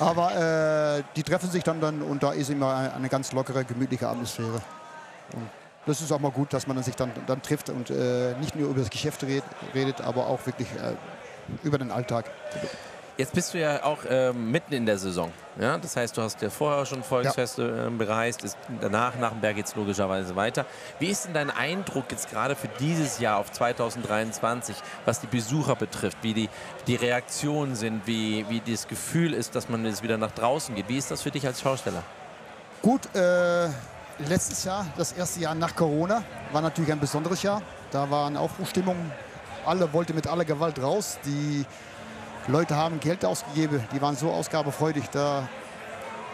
Aber äh, die treffen sich dann, dann und da ist immer eine, eine ganz lockere, gemütliche Atmosphäre. Und das ist auch mal gut, dass man sich dann, dann trifft und äh, nicht nur über das Geschäft red, redet, aber auch wirklich äh, über den Alltag. Jetzt bist du ja auch ähm, mitten in der Saison. Ja? Das heißt, du hast ja vorher schon Volksfeste ähm, bereist. Ist, danach, nach dem Berg geht es logischerweise weiter. Wie ist denn dein Eindruck jetzt gerade für dieses Jahr auf 2023, was die Besucher betrifft? Wie die, die Reaktionen sind, wie, wie das Gefühl ist, dass man jetzt wieder nach draußen geht? Wie ist das für dich als Schausteller? Gut, äh, letztes Jahr, das erste Jahr nach Corona, war natürlich ein besonderes Jahr. Da war eine Aufbruchstimmung. Alle wollten mit aller Gewalt raus. Die Leute haben Geld ausgegeben. Die waren so ausgabefreudig da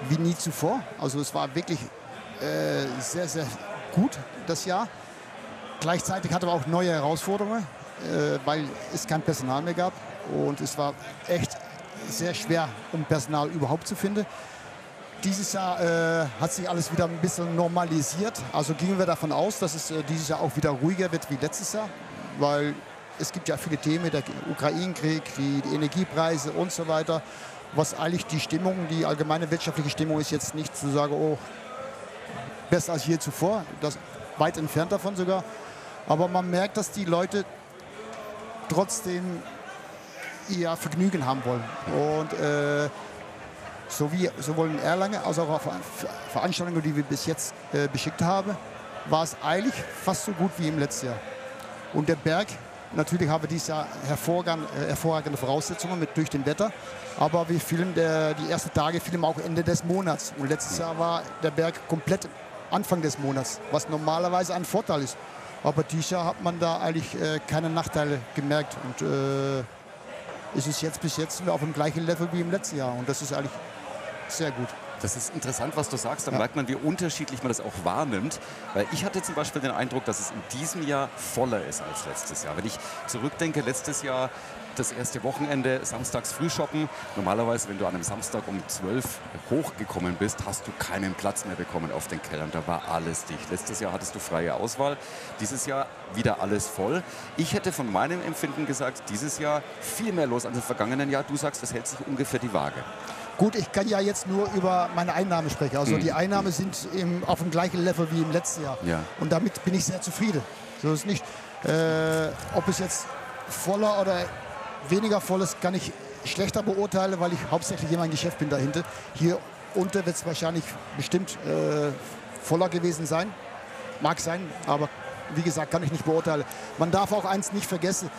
wie nie zuvor. Also es war wirklich äh, sehr, sehr gut das Jahr. Gleichzeitig hatten wir auch neue Herausforderungen, äh, weil es kein Personal mehr gab. Und es war echt sehr schwer, um Personal überhaupt zu finden. Dieses Jahr äh, hat sich alles wieder ein bisschen normalisiert. Also gingen wir davon aus, dass es äh, dieses Jahr auch wieder ruhiger wird wie letztes Jahr, weil es gibt ja viele Themen, der Ukraine-Krieg, die, die Energiepreise und so weiter, was eigentlich die Stimmung, die allgemeine wirtschaftliche Stimmung ist jetzt nicht zu sagen, oh, besser als je zuvor, das weit entfernt davon sogar. Aber man merkt, dass die Leute trotzdem ihr Vergnügen haben wollen. Und äh, sowie, sowohl in Erlangen als auch auf Ver- Veranstaltungen, die wir bis jetzt äh, beschickt haben, war es eigentlich fast so gut wie im letzten Jahr. Und der Berg, natürlich haben wir dieses Jahr hervorragende, äh, hervorragende Voraussetzungen mit, durch den Wetter, aber wir filmen der, die ersten Tage filmen auch Ende des Monats. Und letztes Jahr war der Berg komplett Anfang des Monats, was normalerweise ein Vorteil ist. Aber dieses Jahr hat man da eigentlich äh, keine Nachteile gemerkt. Und äh, ist es jetzt bis jetzt auf dem gleichen Level wie im letzten Jahr. Und das ist eigentlich sehr gut. Das ist interessant, was du sagst. Da Ja. merkt man, wie unterschiedlich man das auch wahrnimmt. Weil ich hatte zum Beispiel den Eindruck, dass es in diesem Jahr voller ist als letztes Jahr. Wenn ich zurückdenke, letztes Jahr das erste Wochenende, samstags Frühshoppen. Normalerweise, wenn du an einem Samstag um 12 hochgekommen bist, hast du keinen Platz mehr bekommen auf den Kellern. Da war alles dicht. Letztes Jahr hattest du freie Auswahl. Dieses Jahr wieder alles voll. Ich hätte von meinem Empfinden gesagt, dieses Jahr viel mehr los als im vergangenen Jahr. Du sagst, es hält sich ungefähr die Waage. Gut, ich kann ja jetzt nur über meine Einnahmen sprechen. Also die Einnahmen sind im, auf dem gleichen Level wie im letzten Jahr. Ja. Und damit bin ich sehr zufrieden. So ist es nicht. Äh, ob es jetzt voller oder weniger voll ist, kann ich schlechter beurteilen, weil ich hauptsächlich in meinem Geschäft bin dahinter. Hier unten wird es wahrscheinlich bestimmt äh, voller gewesen sein. Mag sein, aber wie gesagt, kann ich nicht beurteilen. Man darf auch eins nicht vergessen.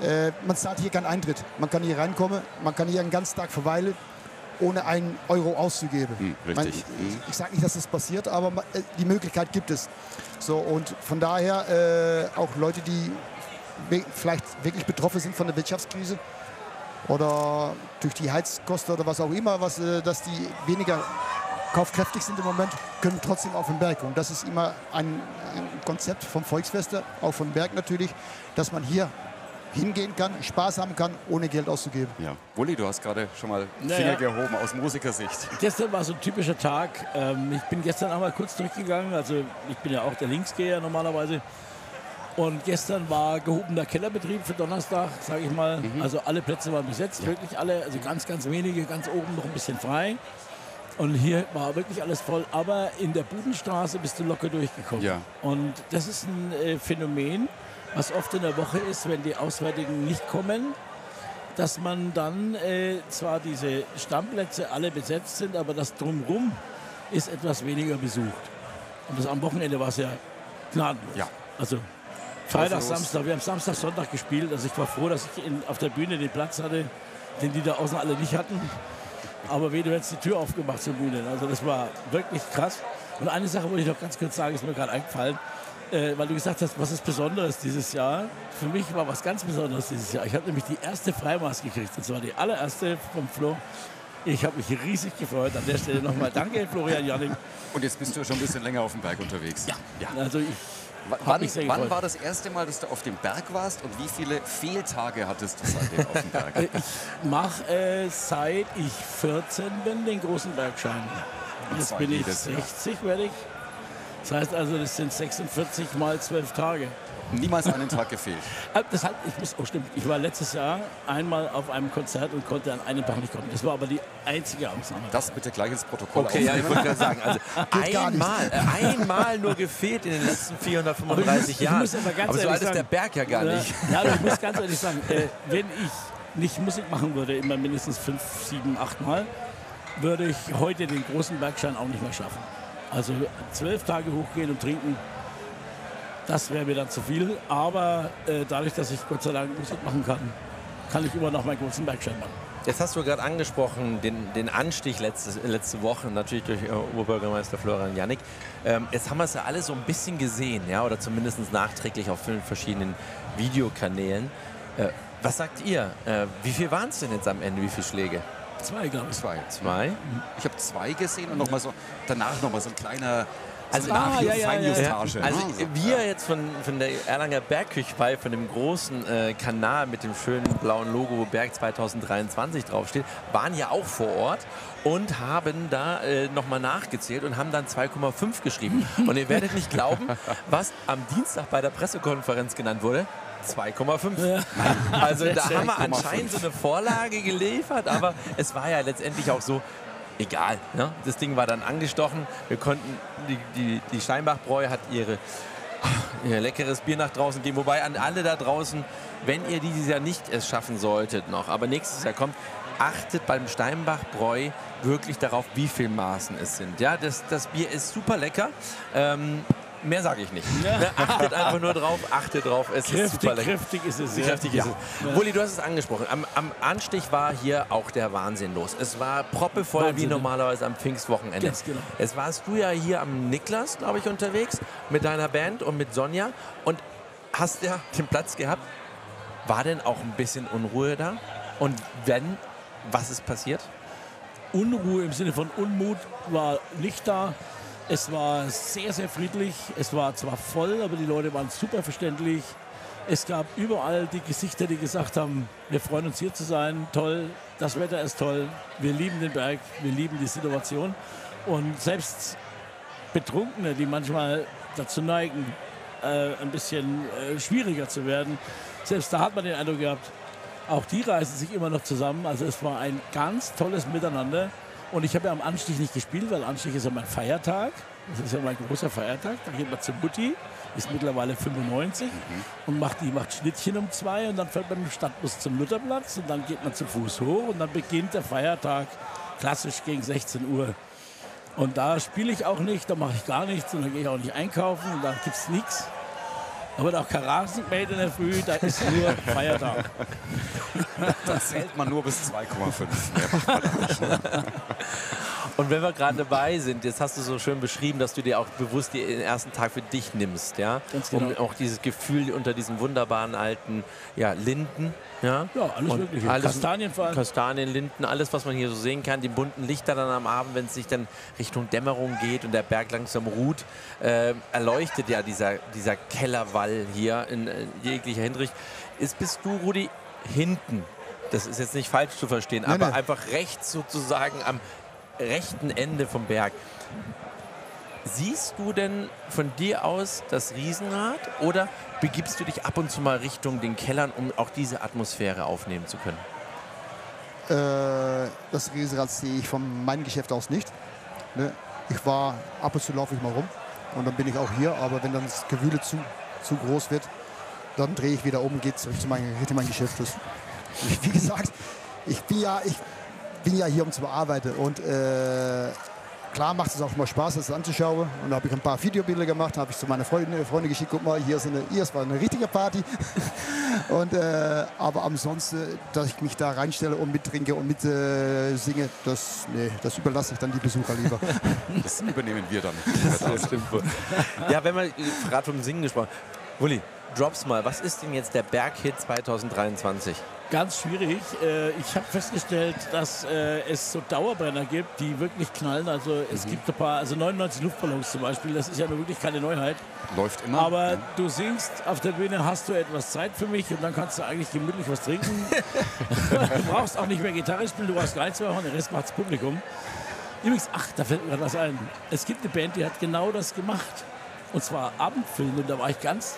Äh, man zahlt hier keinen Eintritt. Man kann hier reinkommen, man kann hier einen ganzen Tag verweilen, ohne einen Euro auszugeben. Hm, richtig. Man, ich ich sage nicht, dass das passiert, aber äh, die Möglichkeit gibt es. So, und von daher äh, auch Leute, die vielleicht wirklich betroffen sind von der Wirtschaftskrise oder durch die Heizkosten oder was auch immer, was, äh, dass die weniger kaufkräftig sind im Moment, können trotzdem auf den Berg. Und das ist immer ein, ein Konzept vom Volksfeste, auch vom Berg natürlich, dass man hier hingehen kann, Spaß haben kann, ohne Geld auszugeben. Ja. Wulli, du hast gerade schon mal Naja. Finger gehoben aus Musikersicht. Gestern war so ein typischer Tag. Ähm, ich bin gestern einmal kurz durchgegangen. Also ich bin ja auch der Linksgeher normalerweise. Und gestern war gehobener Kellerbetrieb für Donnerstag, sage ich mal. Also alle Plätze waren besetzt, wirklich alle. Also ganz, ganz wenige, ganz oben noch ein bisschen frei. Und hier war wirklich alles voll. Aber in der Budenstraße bist du locker durchgekommen. Ja. Und das ist ein äh, Phänomen, was oft in der Woche ist, wenn die Auswärtigen nicht kommen, dass man dann äh, zwar diese Stammplätze alle besetzt sind, aber das drumherum ist etwas weniger besucht. Und das am Wochenende war es ja gnadenlos. Ja. Also Freitag. Samstag, wir haben Samstag, Sonntag gespielt. Also ich war froh, dass ich in, auf der Bühne den Platz hatte, den die da außen alle nicht hatten. Aber weh, du hättest die Tür aufgemacht zur Bühne. Also das war wirklich krass. Und eine Sache wollte ich noch ganz kurz sagen, ist mir gerade eingefallen. Äh, weil du gesagt hast, was ist Besonderes dieses Jahr? Für mich war was ganz Besonderes dieses Jahr. Ich habe nämlich die erste Freimaß gekriegt. Und zwar die allererste vom Flo. Ich habe mich riesig gefreut. An der Stelle nochmal danke, Florian Janning. Und jetzt bist du schon ein bisschen länger auf dem Berg unterwegs. Ja. ja. Also ich Wann, mich sehr wann war das erste Mal, dass du auf dem Berg warst und wie viele Fehltage hattest du seitdem auf dem Berg? Ich mache äh, seit ich 14 bin den großen Bergschein. Jetzt bin ich jedes Jahr. 60, werde ich. Das heißt also, das sind 46 mal 12 Tage. Niemals einen Tag gefehlt. Ah, Das hat, ich muss, oh stimmt, ich war letztes Jahr einmal auf einem Konzert und konnte an einem Tag nicht kommen. Das war aber die einzige Ausnahme. Das bitte gleich ins Protokoll Okay, ja, ich wollte gerade sagen, also einmal, äh, einmal nur gefehlt in den letzten 435 Aber ich ich Jahren. muss aber ganz aber so alt ist der Berg ja gar nicht. Ja, aber ich muss ganz ehrlich sagen, äh, wenn ich nicht Musik machen würde, immer mindestens fünf, sieben, acht Mal, würde ich heute den großen Bergschein auch nicht mehr schaffen. Also zwölf Tage hochgehen und trinken, das wäre mir dann zu viel. Aber äh, dadurch, dass ich Gott sei Dank Musik machen kann, kann ich immer noch meinen großen Bergschein machen. Jetzt hast du gerade angesprochen, den, den Anstich letzte, letzte Woche, natürlich durch äh, Oberbürgermeister Florian Jannik. Ähm, jetzt haben wir es ja alle so ein bisschen gesehen, ja, oder zumindest nachträglich auf vielen verschiedenen Videokanälen. Äh, was sagt ihr? Äh, wie viel waren es denn jetzt am Ende? Wie viele Schläge? Zwei, glaube ich. Zwei. Zwei? Ich habe zwei gesehen und noch mal so, danach noch mal so ein kleiner Also- Ah, ja, ja, ja. Also Ah, wir jetzt von, von der Erlanger Bergküche, von dem großen äh, Kanal mit dem schönen blauen Logo, wo Berg 2023 draufsteht, waren ja auch vor Ort und haben da äh, nochmal nachgezählt und haben dann 2,5 geschrieben. Und ihr werdet nicht glauben, was am Dienstag bei der Pressekonferenz genannt wurde. 2,5. Also da haben wir anscheinend so eine Vorlage geliefert, aber es war ja letztendlich auch so, egal. Ne? Das Ding war dann angestochen. Wir konnten, die, die, die Steinbach-Bräu hat ihre, ihr leckeres Bier nach draußen geben. Wobei an alle da draußen, wenn ihr dieses Jahr nicht es schaffen solltet noch, aber nächstes Jahr kommt, achtet beim Steinbach-Bräu wirklich darauf, wie viel Maßen es sind. Ja, das, das Bier ist super lecker. Ähm, Mehr sage ich nicht. Ne, achtet einfach nur drauf, achtet drauf. Es ist super Kräftig, lecker. kräftig ist es. Kräftig ja. ist es. Wulli, du hast es angesprochen. Am, am Anstich war hier auch der Wahnsinn los. Es war proppevoll Wahnsinn, wie ja. normalerweise am Pfingstwochenende. Ganz genau. Es warst du ja hier am Niklas, glaube ich, unterwegs mit deiner Band und mit Sonja und hast ja den Platz gehabt. War denn auch ein bisschen Unruhe da? Und wenn, was ist passiert? Unruhe im Sinne von Unmut war nicht da. Es war sehr, sehr friedlich. Es war zwar voll, aber die Leute waren super verständlich. Es gab überall die Gesichter, die gesagt haben, wir freuen uns hier zu sein, toll, das Wetter ist toll, wir lieben den Berg, wir lieben die Situation. Und selbst Betrunkene, die manchmal dazu neigen, äh, ein bisschen äh, schwieriger zu werden, selbst da hat man den Eindruck gehabt, auch die reißen sich immer noch zusammen. Also es war ein ganz tolles Miteinander. Und ich habe ja am Anstich nicht gespielt, weil Anstich ist ja mein Feiertag. Das ist ja mein großer Feiertag. Da geht man zu Mutti, ist mittlerweile 95 und macht, die macht Schnittchen um zwei und dann fährt man mit dem Stadtbus zum Lutherplatz und dann geht man zu Fuß hoch und dann beginnt der Feiertag klassisch gegen 16 Uhr. Und da spiele ich auch nicht, da mache ich gar nichts und dann gehe ich auch nicht einkaufen und da gibt es nichts. Da wird auch kein Rasenmäht in der Früh, da ist nur Feiertag. Da zählt man nur bis 2,5. Und wenn wir gerade dabei sind, jetzt hast du so schön beschrieben, dass du dir auch bewusst den ersten Tag für dich nimmst, ja, Ganz genau. um auch dieses Gefühl unter diesen wunderbaren alten ja, Linden, ja, Ja, alles Und Mögliche. alles- Kastanien vor allem. Kastanien, Linden, alles, was man hier so sehen kann, die bunten Lichter dann am Abend, wenn es sich dann Richtung Dämmerung geht und der Berg langsam ruht, äh, erleuchtet ja dieser, dieser Kellerwall hier in äh, jeglicher Hinsicht. Ist, bist du, Rudi, hinten? Das ist jetzt nicht falsch zu verstehen, Nein, aber nein. einfach rechts sozusagen am rechten Ende vom Berg. Siehst du denn von dir aus das Riesenrad oder begibst du dich ab und zu mal Richtung den Kellern, um auch diese Atmosphäre aufnehmen zu können? Äh, das Riesenrad sehe ich von meinem Geschäft aus nicht. Ne? Ich war, ab und zu laufe ich mal rum und dann bin ich auch hier, aber wenn dann das Gewühle zu, zu groß wird, dann drehe ich wieder um gehe zurück zu meinem, mein Geschäft. Wie gesagt, ich bin ja, ich bin ja hier, um zu bearbeiten und äh, klar macht es auch mal Spaß, das anzuschauen. Und da habe ich ein paar Videobilder gemacht, habe ich zu meiner Freunde, Freunde geschickt, guck mal, hier ist eine, hier ist war eine richtige Party. Und, äh, aber ansonsten, dass ich mich da reinstelle und mittrinke und mit äh, singe, das, nee, das überlasse ich dann die Besucher lieber. Das übernehmen wir dann. Das stimmt wohl. Ja, wenn man gerade vom Singen gesprochen Wulli, drops mal. Was ist denn jetzt der Berghit 2023? Ganz schwierig. Äh, ich habe festgestellt, dass äh, es so Dauerbrenner gibt, die wirklich knallen. Also es gibt ein paar, also 99 Luftballons zum Beispiel, das ist ja wirklich keine Neuheit. Läuft immer. Aber Ja. du singst auf der Bühne, hast du etwas Zeit für mich und dann kannst du eigentlich gemütlich was trinken. du brauchst auch nicht mehr Gitarre spielen, du brauchst gar nichts mehr machen, der Rest macht's Publikum. Übrigens, ach, da fällt mir gerade was ein. Es gibt eine Band, die hat genau das gemacht. Und zwar Abendfilm. Und da war ich ganz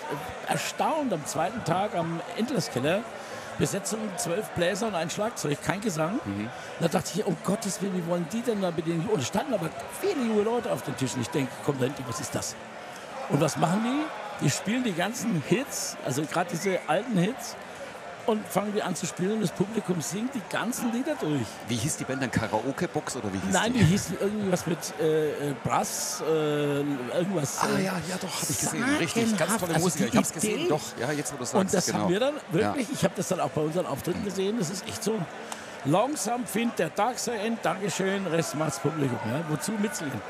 äh, erstaunt am zweiten Tag am Endlesskeller. Besetzung zwölf Bläser und ein Schlagzeug, kein Gesang. Da dachte ich, um Gottes Willen, wie wollen die denn da mit den... Und standen aber viele junge Leute auf den Tischen. Ich denke, komm da hinten, was ist das? Und was machen die? Die spielen die ganzen Hits, also gerade diese alten Hits, und fangen die an zu spielen und das Publikum singt die ganzen Lieder durch. Wie hieß die Band dann? Karaoke-Box oder wie hieß Nein, die die? hieß irgendwas mit äh, äh, Brass, äh, irgendwas. Ah äh, ja, ja doch, habe ich gesehen. Richtig, ganz tolle Also Musiker. Ich habe es gesehen. Doch, ja, jetzt wo du sagst. Und das genau. haben wir dann wirklich, Ja. ich habe das dann auch bei unseren Auftritten gesehen, das ist echt so. Langsam findet der Tag sein End, Dankeschön, Rest macht's Publikum. Ja? Wozu mitsingen?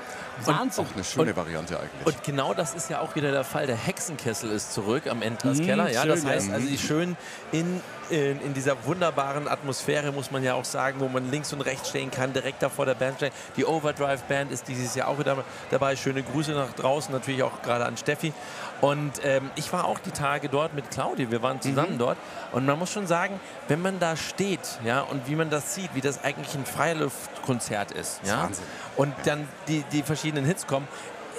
Wahnsinn. Auch eine schöne Variante eigentlich. Und genau das ist ja auch wieder der Fall. Der Hexenkessel ist zurück am Endlers Mhm, Keller. Ja, das schön, heißt, also die schön in, in, in dieser wunderbaren Atmosphäre, muss man ja auch sagen, wo man links und rechts stehen kann, direkt da vor der Band stehen. Die Overdrive Band ist dieses Jahr auch wieder dabei. Schöne Grüße nach draußen, natürlich auch gerade an Steffi. Und ähm, ich war auch die Tage dort mit Claudia, wir waren zusammen Mhm. dort. Und man muss schon sagen, wenn man da steht ja, und wie man das sieht, wie das eigentlich ein Freiluftkonzert ist. Ja, Wahnsinn. und dann die, die verschiedenen Hits kommen.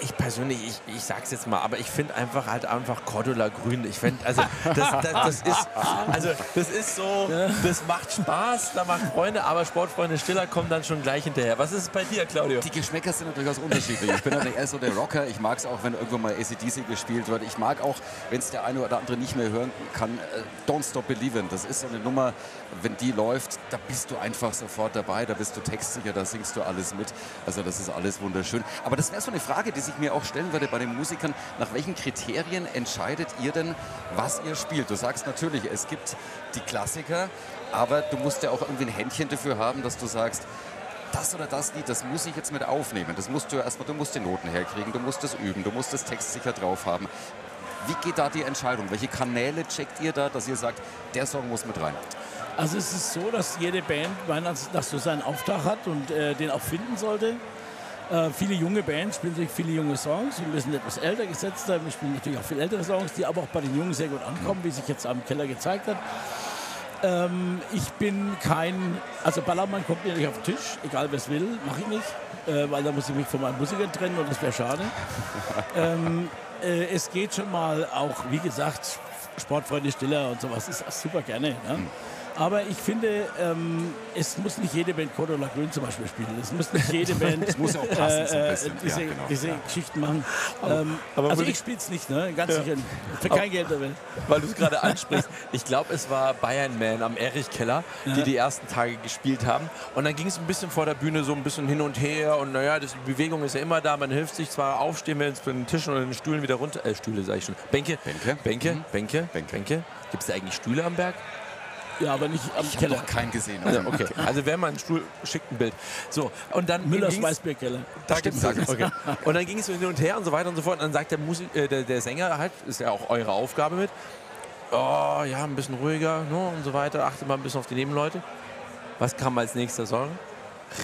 Ich persönlich, ich, ich sag's jetzt mal, aber ich finde einfach halt einfach Cordula Grün. Ich finde, also das, das, das ist, also das ist so, das macht Spaß, da macht Freunde, aber Sportfreunde Stiller kommen dann schon gleich hinterher. Was ist es bei dir, Claudio? Die Geschmäcker sind durchaus unterschiedlich. Ich bin ja eher so der Rocker. Ich mag es auch, wenn irgendwann mal ACDC gespielt wird. Ich mag auch, wenn es der eine oder andere nicht mehr hören kann, äh, Don't Stop Believin'. Das ist so eine Nummer, wenn die läuft, da bist du einfach sofort dabei. Da bist du textsicher, da singst du alles mit. Also das ist alles wunderschön. Aber das wäre so eine Frage, die ich mir auch stellen würde bei den Musikern, nach welchen Kriterien entscheidet ihr denn, was ihr spielt? Du sagst natürlich, es gibt die Klassiker, aber du musst ja auch irgendwie ein Händchen dafür haben, dass du sagst, das oder das Lied, das muss ich jetzt mit aufnehmen. Das musst du erstmal, du musst die Noten herkriegen, du musst das üben, du musst das Text sicher drauf haben. Wie geht da die Entscheidung? Welche Kanäle checkt ihr da, dass ihr sagt, der Song muss mit rein? Also es ist so, dass jede Band meiner Ansicht nach so seinen Auftrag hat und äh, den auch finden sollte. Äh, viele junge Bands spielen natürlich viele junge Songs wir sind etwas älter gesetzt. Wir spielen natürlich auch viel ältere Songs, die aber auch bei den Jungen sehr gut ankommen, wie sich jetzt am Keller gezeigt hat. Ähm, ich bin kein, also Ballermann kommt mir nicht auf den Tisch, egal wer es will, mache ich nicht, äh, weil da muss ich mich von meinen Musikern trennen und das wäre schade. ähm, äh, es geht schon mal auch, wie gesagt, Sportfreunde Stiller und sowas ist super gerne. Ne? Aber ich finde, ähm, es muss nicht jede Band Cordula Grün zum Beispiel spielen. Es muss nicht jede Band es muss auch passen, äh, so diese, ja, genau, diese ja. Geschichten machen. Aber, ähm, aber also ich spiele es nicht, ne? ganz ja. sicher. Für kein Geld der Welt. Weil du es gerade ansprichst. Ich glaube, es war Bayern Man am Erich Keller, die die ersten Tage gespielt haben. Und dann ging es ein bisschen vor der Bühne so ein bisschen hin und her. Und naja, das, die Bewegung ist ja immer da. Man hilft sich zwar aufstehen, wenn es von den Tischen oder den Stühlen wieder runter... Äh, Stühle sage ich schon. Bänke. Bänke. Bänke. Mhm. Bänke. Bänke. Bänke. Gibt es da eigentlich Stühle am Berg? Ja, aber nicht am ich Keller. Ich habe keinen gesehen. Also, okay. also wenn man einen Stuhl schickt, ein Bild. So, und dann Müllers Weißbierkeller. Da stimmt, okay. Und dann ging es hin und her und so weiter und so fort. Und dann sagt der, Musik, äh, der, der Sänger halt, ist ja auch eure Aufgabe mit, oh ja, ein bisschen ruhiger ne, und so weiter. Achte mal ein bisschen auf die Nebenleute. Was kam als nächster Song?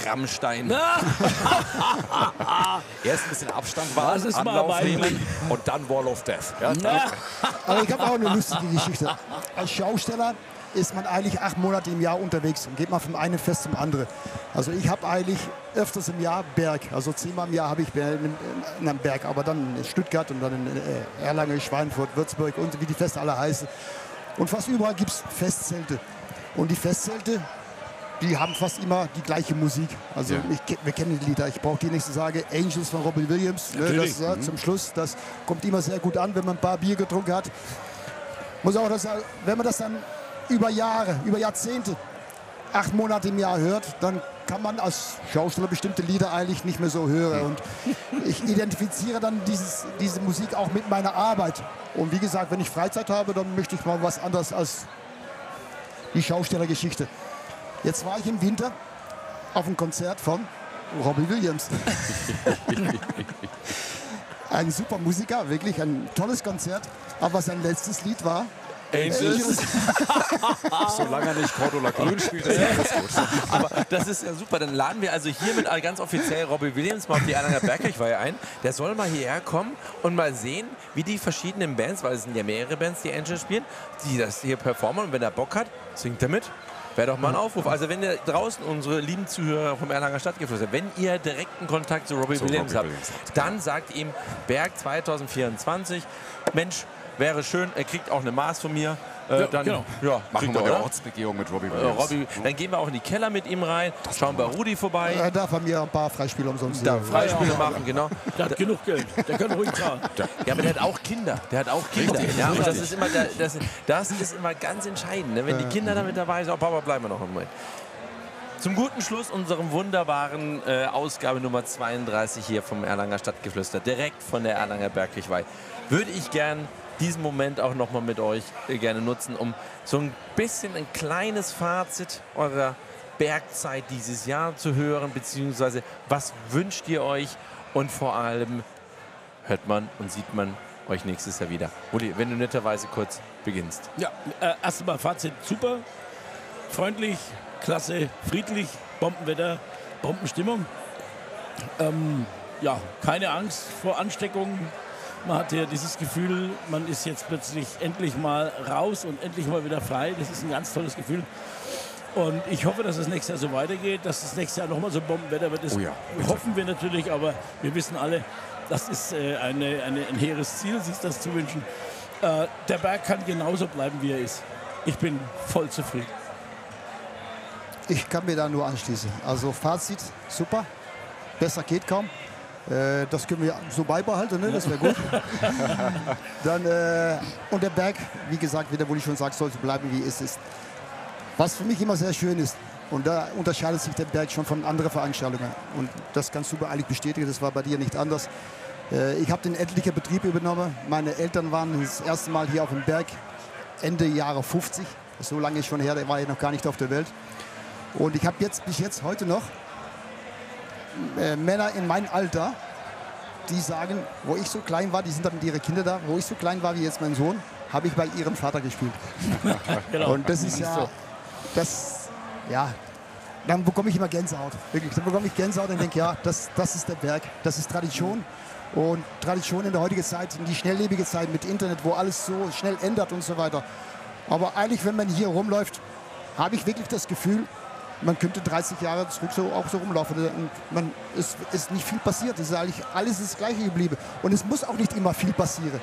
Rammstein. Erst ein bisschen Abstand war, Anlauf nehmen und dann Wall of Death. Ja, Aber ich habe auch eine lustige Geschichte. Als Schausteller ist man eigentlich acht Monate im Jahr unterwegs und geht mal vom einen Fest zum anderen. Also ich habe eigentlich öfters im Jahr Berg. Also zehnmal im Jahr habe ich in einem Berg, aber dann in Stuttgart und dann in äh, Erlangen, Schweinfurt, Würzburg und wie die Feste alle heißen. Und fast überall gibt es Festzelte. Und die Festzelte, die haben fast immer die gleiche Musik. Also ja. ich, wir kennen die Lieder. Ich brauche die nicht zu sagen. Angels von Robbie Williams. Ne, das, mhm. Zum Schluss. Das kommt immer sehr gut an, wenn man ein paar Bier getrunken hat. Muss auch das, wenn man das dann über Jahre, über Jahrzehnte, acht Monate im Jahr hört, dann kann man als Schausteller bestimmte Lieder eigentlich nicht mehr so hören. Und ich identifiziere dann dieses, diese Musik auch mit meiner Arbeit. Und wie gesagt, wenn ich Freizeit habe, dann möchte ich mal was anderes als die Schaustellergeschichte. Jetzt war ich im Winter auf einem Konzert von Robbie Williams. ein super Musiker, wirklich ein tolles Konzert. Aber sein letztes Lied war Angels. Solange er nicht Cordula Grün spielt, ist alles gut. Aber das ist ja super. Dann laden wir also hiermit ganz offiziell Robbie Williams mal auf die Erlanger Bergkirchweihe ein. Der soll mal hierher kommen und mal sehen, wie die verschiedenen Bands, weil es sind ja mehrere Bands, die Angels spielen, die das hier performen. Und wenn er Bock hat, singt er mit. Wäre doch mal ein Aufruf. Also wenn ihr draußen unsere lieben Zuhörer vom Erlanger Stadtgeflüster, wenn ihr direkten Kontakt zu Robbie, zu Williams, Robbie habt, Williams habt, dann sagt ihm Berg 2024, Mensch, wäre schön. Er kriegt auch eine Maß von mir. Äh, ja, dann genau. ja, machen wir eine Ortsbegehung mit Robbie Williams. Äh, Robbie, dann gehen wir auch in die Keller mit ihm rein, das schauen bei Rudi vorbei. Er darf von mir ein paar Freispiele umsonst. Da Freispiele ja, machen, genau. Der hat genug Geld, der kann ruhig zahlen. Ja, aber der hat auch Kinder. Der hat auch Kinder. Richtig, ja, das ist immer, das, das ist immer ganz entscheidend. Ne? Wenn die Kinder damit dabei sind, oh Papa, bleiben wir noch einen Moment. Zum guten Schluss unserem wunderbaren äh, Ausgabe Nummer 32 hier vom Erlanger Stadtgeflüster, direkt von der Erlanger Bergkirchweih, würde ich gern diesen Moment auch nochmal mit euch äh, gerne nutzen, um so ein bisschen ein kleines Fazit eurer Bergzeit dieses Jahr zu hören, beziehungsweise was wünscht ihr euch und vor allem hört man und sieht man euch nächstes Jahr wieder. Uli, wenn du netterweise kurz beginnst. Ja, äh, erstmal Fazit super, freundlich, klasse, friedlich, Bombenwetter, Bombenstimmung. Ähm, ja, keine Angst vor Ansteckungen, man hat ja dieses Gefühl, man ist jetzt plötzlich endlich mal raus und endlich mal wieder frei. Das ist ein ganz tolles Gefühl. Und ich hoffe, dass es nächstes Jahr so weitergeht, dass es nächstes Jahr nochmal so Bombenwetter wird. Das oh ja, hoffen wir natürlich, aber wir wissen alle, das ist äh, eine, eine, ein hehres Ziel, sich das zu wünschen. Äh, der Berg kann genauso bleiben, wie er ist. Ich bin voll zufrieden. Ich kann mir da nur anschließen. Also Fazit, super. Besser geht kaum. Äh, das können wir so beibehalten, ne? das wäre gut. Dann, äh, und der Berg, wie gesagt, wieder, wo ich schon sage, sollte bleiben, wie es ist. Was für mich immer sehr schön ist, und da unterscheidet sich der Berg schon von anderen Veranstaltungen. Und das kannst du eigentlich bestätigen, das war bei dir nicht anders. Äh, ich habe den etlichen Betrieb übernommen. Meine Eltern waren das erste Mal hier auf dem Berg Ende Jahre 50. So lange ist schon her, da war ich noch gar nicht auf der Welt. Und ich habe jetzt bis jetzt heute noch äh, Männer in meinem Alter, die sagen, wo ich so klein war, die sind dann mit ihren Kindern da, wo ich so klein war wie jetzt mein Sohn, habe ich bei ihrem Vater gespielt. Genau. Und das ist ja, das, ja, dann bekomme ich immer Gänsehaut. Wirklich, dann bekomme ich Gänsehaut und denke, ja, das, das ist der Berg, das ist Tradition. Und Tradition in der heutigen Zeit, in die schnelllebige Zeit mit Internet, wo alles so schnell ändert und so weiter. Aber eigentlich, wenn man hier rumläuft, habe ich wirklich das Gefühl, man könnte 30 Jahre zurück so, auch so rumlaufen. Man, es ist nicht viel passiert. Es ist eigentlich alles das Gleiche geblieben. Und es muss auch nicht immer viel passieren.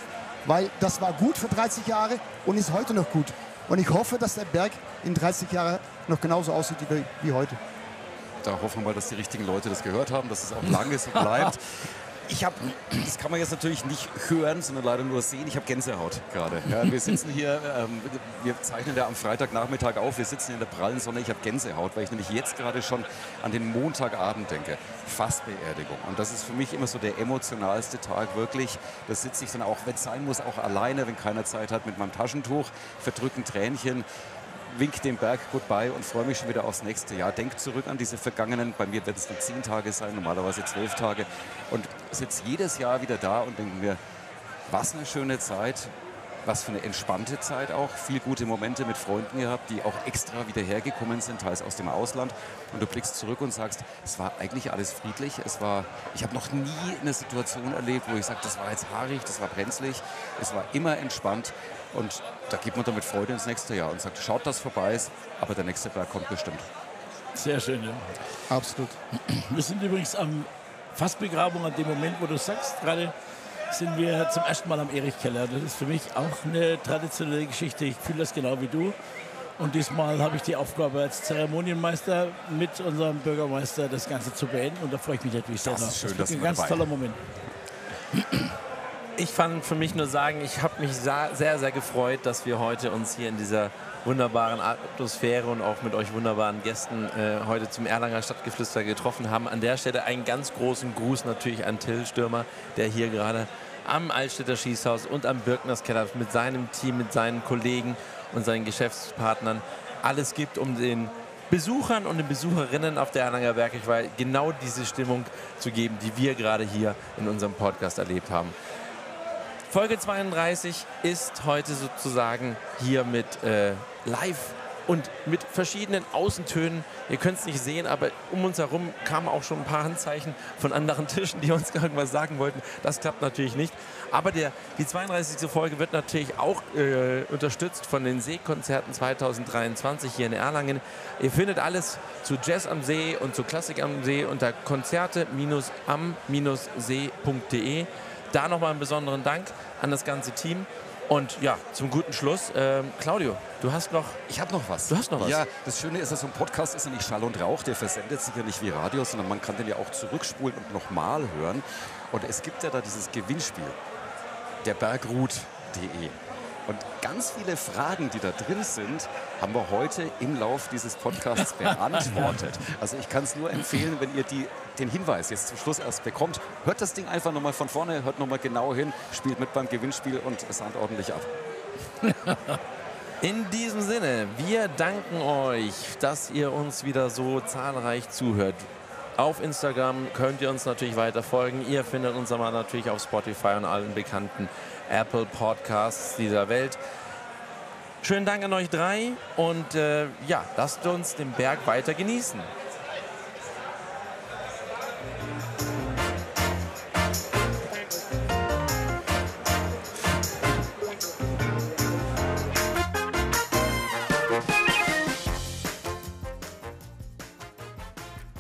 Weil das war gut für 30 Jahre und ist heute noch gut. Und ich hoffe, dass der Berg in 30 Jahren noch genauso aussieht wie, wie heute. Da hoffen wir mal, dass die richtigen Leute das gehört haben, dass es auch lange so bleibt. Ich habe, das kann man jetzt natürlich nicht hören, sondern leider nur sehen. Ich habe Gänsehaut gerade. Ja, wir sitzen hier, ähm, wir zeichnen ja am Freitagnachmittag auf. Wir sitzen in der prallen Sonne. Ich habe Gänsehaut, weil ich nämlich jetzt gerade schon an den Montagabend denke. Fassbeerdigung. Und das ist für mich immer so der emotionalste Tag wirklich. Da sitze ich dann auch, wenn es sein muss, auch alleine, wenn keiner Zeit hat, mit meinem Taschentuch, verdrücken Tränchen wink dem Berg goodbye und freue mich schon wieder aufs nächste Jahr. Denk zurück an diese vergangenen, bei mir wird es dann zehn Tage sein, normalerweise zwölf Tage. Und sitze jedes Jahr wieder da und denke mir, was eine schöne Zeit, was für eine entspannte Zeit auch. Viel gute Momente mit Freunden gehabt, die auch extra wieder hergekommen sind, teils aus dem Ausland. Und du blickst zurück und sagst, es war eigentlich alles friedlich. Es war, ich habe noch nie eine Situation erlebt, wo ich sage, das war jetzt haarig, das war brenzlig. Es war immer entspannt. Und da geht man dann mit Freude ins nächste Jahr und sagt, schaut, dass vorbei ist, aber der nächste Berg kommt bestimmt. Sehr schön, ja. Absolut. Wir sind übrigens am Fassbegrabung, an dem Moment, wo du sagst, gerade sind wir zum ersten Mal am Erich-Keller. Das ist für mich auch eine traditionelle Geschichte. Ich fühle das genau wie du. Und diesmal habe ich die Aufgabe als Zeremonienmeister mit unserem Bürgermeister das Ganze zu beenden. Und da freue ich mich natürlich sehr Das ist schön, wird dass ein wir ganz dabei toller Moment. Ich fand für mich nur sagen, ich habe mich sehr, sehr gefreut, dass wir heute uns hier in dieser wunderbaren Atmosphäre und auch mit euch wunderbaren Gästen äh, heute zum Erlanger Stadtgeflüster getroffen haben. An der Stelle einen ganz großen Gruß natürlich an Till Stürmer, der hier gerade am Altstädter Schießhaus und am Birkners Keller mit seinem Team, mit seinen Kollegen und seinen Geschäftspartnern alles gibt, um den Besuchern und den Besucherinnen auf der Erlanger Bergkirche genau diese Stimmung zu geben, die wir gerade hier in unserem Podcast erlebt haben. Folge 32 ist heute sozusagen hier mit äh, live und mit verschiedenen Außentönen. Ihr könnt es nicht sehen, aber um uns herum kamen auch schon ein paar Handzeichen von anderen Tischen, die uns irgendwas sagen wollten. Das klappt natürlich nicht. Aber der, die 32. Folge wird natürlich auch äh, unterstützt von den Seekonzerten 2023 hier in Erlangen. Ihr findet alles zu Jazz am See und zu Klassik am See unter konzerte-am-see.de. Da nochmal einen besonderen Dank an das ganze Team. Und ja, zum guten Schluss, ähm, Claudio, du hast noch, Ich habe noch was. Du hast noch was? Ja, das Schöne ist, dass so ein Podcast ist ja nicht Schall und Rauch. Der versendet sich ja nicht wie Radio, sondern man kann den ja auch zurückspulen und nochmal hören. Und es gibt ja da dieses Gewinnspiel, der Bergrut.de. Und ganz viele Fragen, die da drin sind, haben wir heute im Lauf dieses Podcasts beantwortet. Also ich kann es nur empfehlen, wenn ihr die, den Hinweis jetzt zum Schluss erst bekommt, hört das Ding einfach nochmal von vorne, hört nochmal genau hin, spielt mit beim Gewinnspiel und sandt ordentlich ab. In diesem Sinne, wir danken euch, dass ihr uns wieder so zahlreich zuhört. Auf Instagram könnt ihr uns natürlich weiter folgen. Ihr findet uns aber natürlich auf Spotify und allen bekannten Apple Podcasts dieser Welt. Schönen Dank an euch drei und äh, ja, lasst uns den Berg weiter genießen.